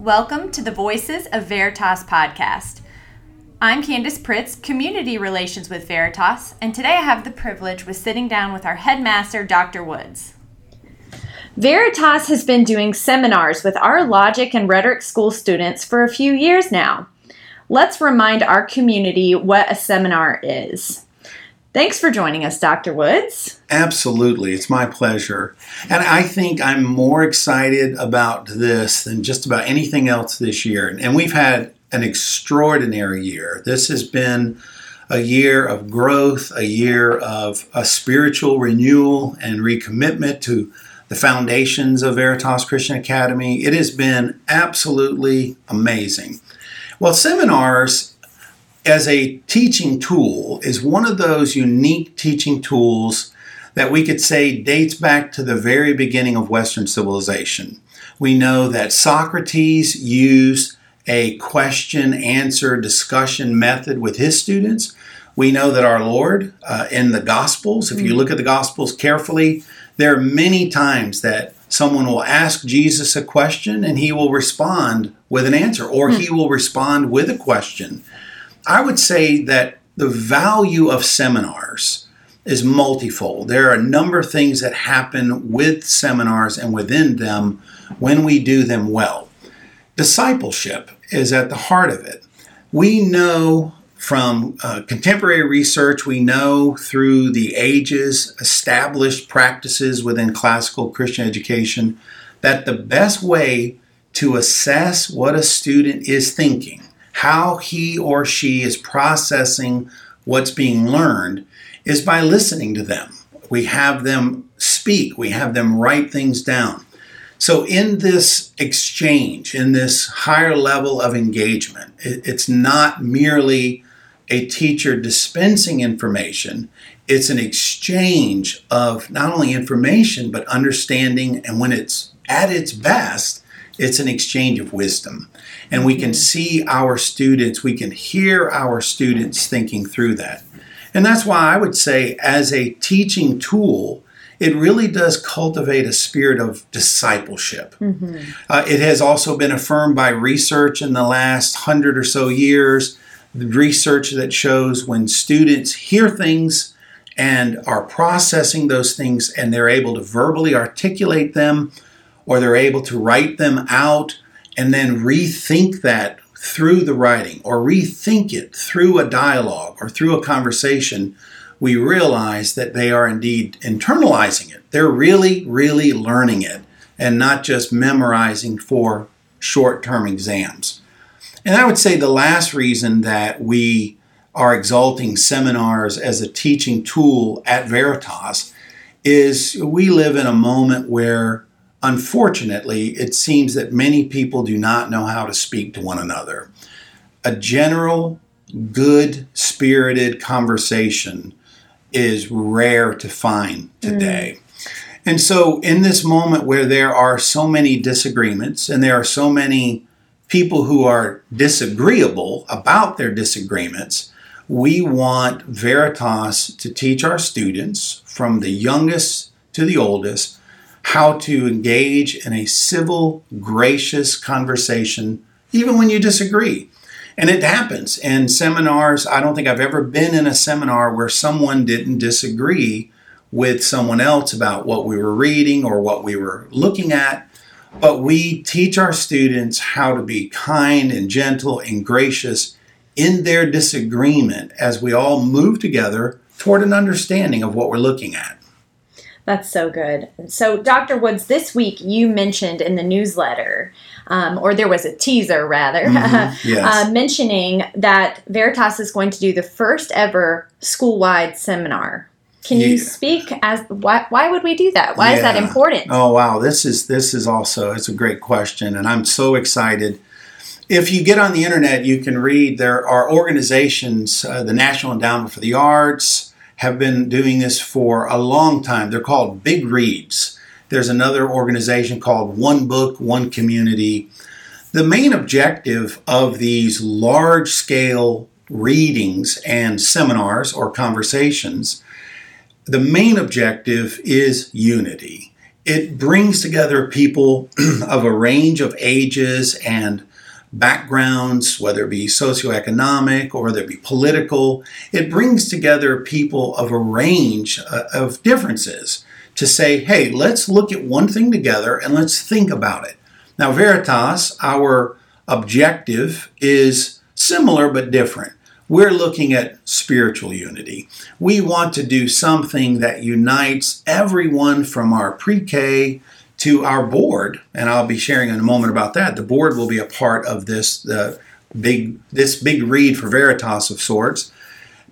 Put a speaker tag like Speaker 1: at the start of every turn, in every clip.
Speaker 1: Welcome to the Voices of Veritas podcast. I'm Candace Pritz, Community Relations with Veritas, and today I have the privilege with sitting down with our headmaster, Dr. Woods. Veritas has been doing seminars with our logic and rhetoric school students for a few years now. Let's remind our community what a seminar is. Thanks for joining us, Dr. Woods.
Speaker 2: Absolutely. It's my pleasure. And I think I'm more excited about this than just about anything else this year. And we've had an extraordinary year. This has been a year of growth, a year of a spiritual renewal and recommitment to the foundations of Veritas Christian Academy. It has been absolutely amazing. Well, seminars as a teaching tool is one of those unique teaching tools that we could say dates back to the very beginning of Western civilization. We know that Socrates used a question answer discussion method with his students. We know that our Lord uh, in the Gospels, if you mm. look at the Gospels carefully, there are many times that someone will ask Jesus a question and he will respond with an answer, or he mm. will respond with a question. I would say that the value of seminars is multifold. There are a number of things that happen with seminars and within them when we do them well. Discipleship is at the heart of it. We know from uh, contemporary research, we know through the ages, established practices within classical Christian education, that the best way to assess what a student is thinking how he or she is processing what's being learned is by listening to them. We have them speak, we have them write things down. So, in this exchange, in this higher level of engagement, it's not merely a teacher dispensing information, it's an exchange of not only information, but understanding. And when it's at its best, it's an exchange of wisdom and we can see our students, we can hear our students thinking through that. And that's why I would say, as a teaching tool, it really does cultivate a spirit of discipleship. Mm-hmm. Uh, it has also been affirmed by research in the last hundred or so years, the research that shows when students hear things and are processing those things and they're able to verbally articulate them or they're able to write them out and then rethink that through the writing or rethink it through a dialogue or through a conversation, we realize that they are indeed internalizing it. They're really, really learning it and not just memorizing for short term exams. And I would say the last reason that we are exalting seminars as a teaching tool at Veritas is we live in a moment where Unfortunately, it seems that many people do not know how to speak to one another. A general, good spirited conversation is rare to find today. Mm. And so, in this moment where there are so many disagreements and there are so many people who are disagreeable about their disagreements, we want Veritas to teach our students, from the youngest to the oldest, how to engage in a civil, gracious conversation, even when you disagree. And it happens in seminars. I don't think I've ever been in a seminar where someone didn't disagree with someone else about what we were reading or what we were looking at. But we teach our students how to be kind and gentle and gracious in their disagreement as we all move together toward an understanding of what we're looking at.
Speaker 1: That's so good. So, Dr. Woods, this week you mentioned in the newsletter, um, or there was a teaser rather, mm-hmm. yes. uh, mentioning that Veritas is going to do the first ever school wide seminar. Can yeah. you speak as why, why would we do that? Why yeah. is that important?
Speaker 2: Oh wow, this is this is also it's a great question, and I'm so excited. If you get on the internet, you can read there are organizations, uh, the National Endowment for the Arts, have been doing this for a long time. They're called Big Reads. There's another organization called One Book, One Community. The main objective of these large scale readings and seminars or conversations, the main objective is unity. it brings together people of a range of ages and backgrounds, whether it be socioeconomic or whether it be political. It brings together people of a range uh, of differences to say, hey, let's look at one thing together and let's think about it. Now, Veritas, our objective is similar but different. We're looking at spiritual unity. We want to do something that unites everyone from our pre K to our board, and I'll be sharing in a moment about that. The board will be a part of this uh, big this big read for Veritas of sorts.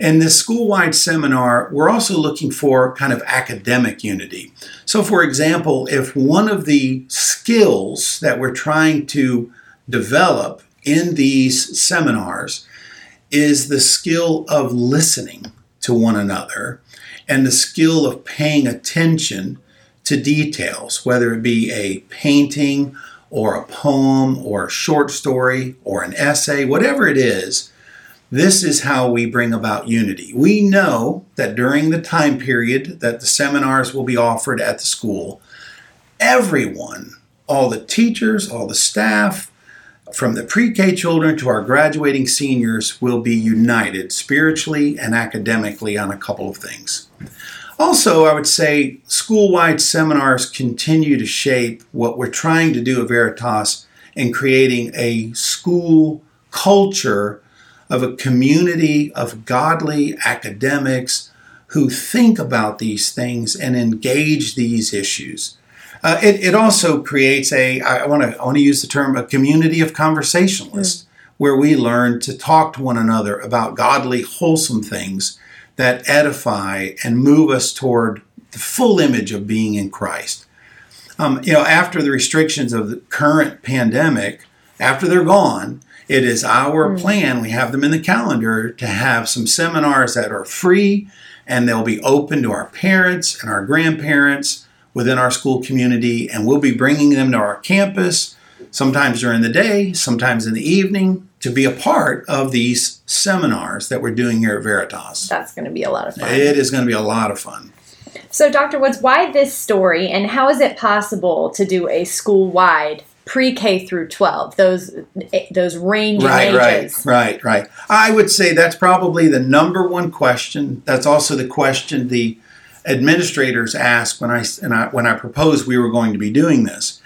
Speaker 2: And this school-wide seminar, we're also looking for kind of academic unity. So, for example, if one of the skills that we're trying to develop in these seminars is the skill of listening to one another and the skill of paying attention to details, whether it be a painting or a poem or a short story or an essay, whatever it is. This is how we bring about unity. We know that during the time period that the seminars will be offered at the school, everyone, all the teachers, all the staff, from the pre K children to our graduating seniors will be united spiritually and academically on a couple of things. Also, I would say school wide seminars continue to shape what we're trying to do at Veritas in creating a school culture of a community of godly academics who think about these things and engage these issues. Uh, it, it also creates a I want to I want to use the term a community of conversationalists mm. where we learn to talk to one another about godly wholesome things that edify and move us toward the full image of being in Christ. Um, you know, after the restrictions of the current pandemic, after they're gone, it is our mm. plan. We have them in the calendar to have some seminars that are free and they'll be open to our parents and our grandparents within our school community, and we'll be bringing them to our campus, sometimes during the day, sometimes in the evening, to be a part of these seminars that we're doing here at Veritas.
Speaker 1: That's going to be a lot of fun.
Speaker 2: It is going to be a lot of fun.
Speaker 1: So, Dr. Woods, why this story, and how is it possible to do a school wide pre-K through 12, those eh, those range
Speaker 2: right,
Speaker 1: ages.
Speaker 2: Right, right, right. I would say that's probably the number one question. That's also the question the administrators asked when I, I, when I proposed we were going to be doing this.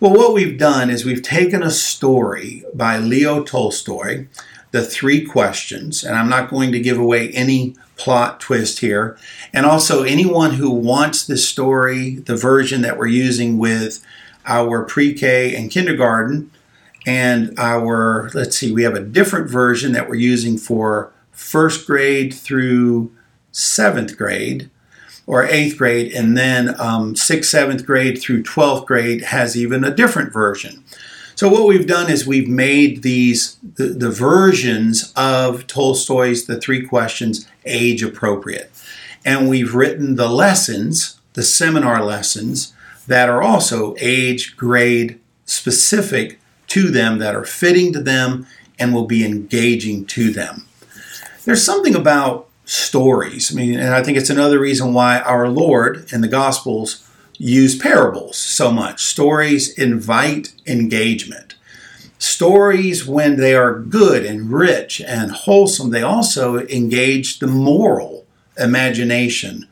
Speaker 2: Well, what we've done is we've taken a story by Leo Tolstoy, The Three Questions, and I'm not going to give away any plot twist here. And also, anyone who wants this story, the version that we're using with our pre K and kindergarten, and our, let's see, we have a different version that we're using for first grade through seventh grade or eighth grade, and then um, sixth, seventh grade through 12th grade has even a different version. So what we've done is we've made these the, the versions of Tolstoy's The Three Questions age appropriate. And we've written the lessons, the seminar lessons, that are also age grade specific to them, that are fitting to them and will be engaging to them. There's something about stories. I mean, and I think it's another reason why our Lord in the Gospels use parables so much. Stories invite engagement. Stories, when they are good and rich and wholesome, they also engage the moral imagination,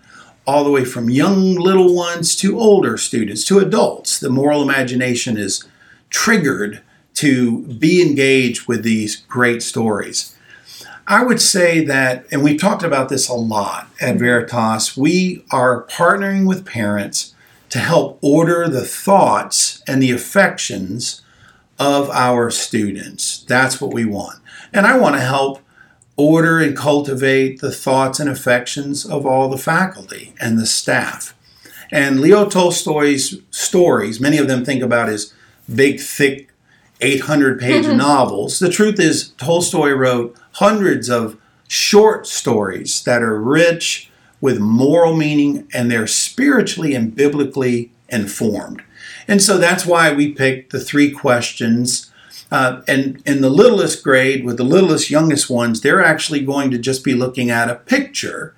Speaker 2: all the way from young little ones to older students to adults. The moral imagination is triggered to be engaged with these great stories. I would say that, and we've talked about this a lot at Veritas, we are partnering with parents to help order the thoughts and the affections of our students. That's what we want. And I want to help order and cultivate the thoughts and affections of all the faculty and the staff. And Leo Tolstoy's stories, many of them think about his big, thick, 800 page mm-hmm. novels. The truth is, Tolstoy wrote hundreds of short stories that are rich with moral meaning and they're spiritually and biblically informed. And so that's why we picked the three questions. Uh, and in the littlest grade, with the littlest, youngest ones, they're actually going to just be looking at a picture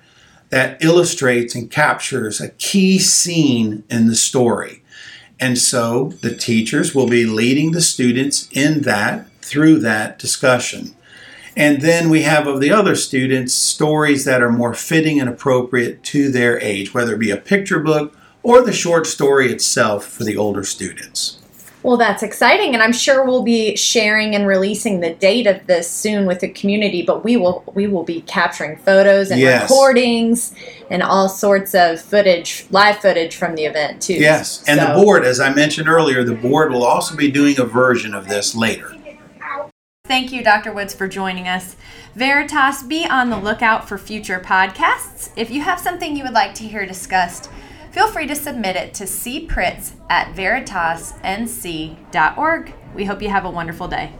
Speaker 2: that illustrates and captures a key scene in the story. And so the teachers will be leading the students in that through that discussion. And then we have of the other students stories that are more fitting and appropriate to their age, whether it be a picture book or the short story itself for the older students.
Speaker 1: Well, that's exciting, and I'm sure we'll be sharing and releasing the date of this soon with the community. But we will we will be capturing photos and
Speaker 2: Yes.
Speaker 1: recordings and all sorts of footage, live footage from the event too.
Speaker 2: Yes, and the board, as I mentioned earlier, the board will also be doing a version of this later.
Speaker 1: Thank you, Dr. Woods, for joining us. Veritas, be on the lookout for future podcasts. If you have something you would like to hear discussed, feel free to submit it to cpritz at veritasnc.org. We hope you have a wonderful day.